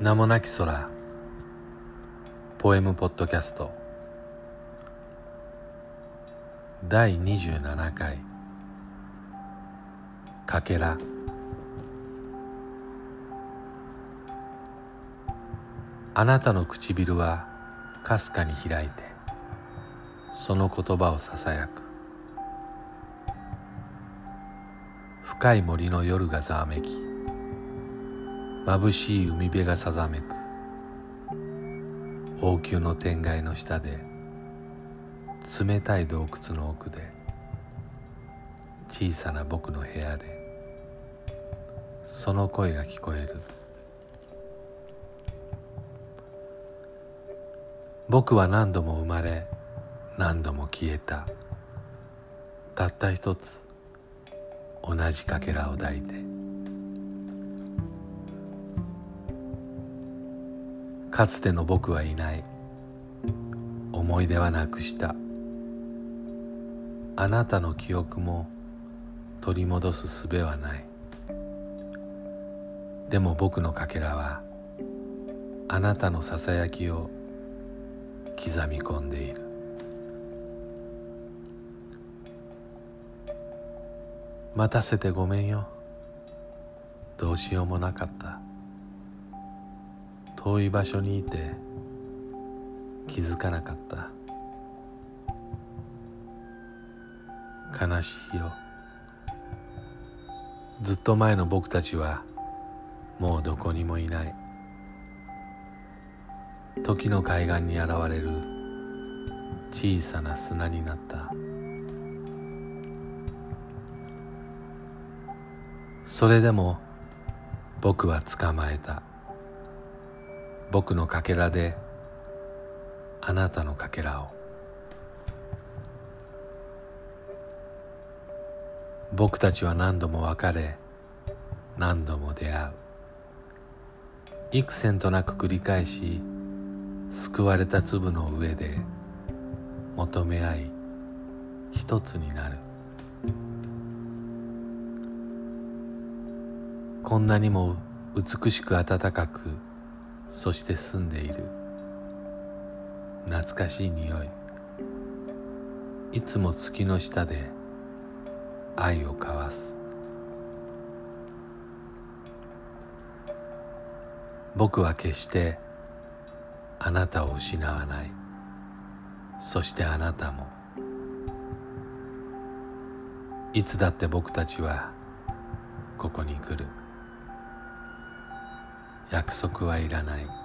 名もなき空。ポエムポッドキャスト。第27回。かけら。あなたの唇はかすかに開いてその言葉をささやく。深い森の夜がざわめき。眩しい海辺がさざめく。王宮の天蓋の下で冷たい洞窟の奥で小さな僕の部屋でその声が聞こえる。僕は何度も生まれ何度も消えた。たった一つ同じかけらを抱いて。かつての僕はいない。思い出はなくした。あなたの記憶も取り戻す術はない。でも僕のかけらはあなたのささやきを刻み込んでいる。待たせてごめんよ。どうしようもなかった。遠い場所にいて気づかなかった。悲しいよ。ずっと前の僕たちはもうどこにもいない。時の海岸に現れる小さな砂になった。それでも僕は捕まえた。僕のかけらであなたのかけらを。僕たちは何度も別れ何度も出会う。幾千となく繰り返し救われた粒の上で求め合い一つになる。こんなにも美しく温かくそして住んでいる。懐かしい匂い。いつも月の下で愛を交わす。僕は決してあなたを失わない。そしてあなたも。いつだって僕たちはここに来る。約束はいらない。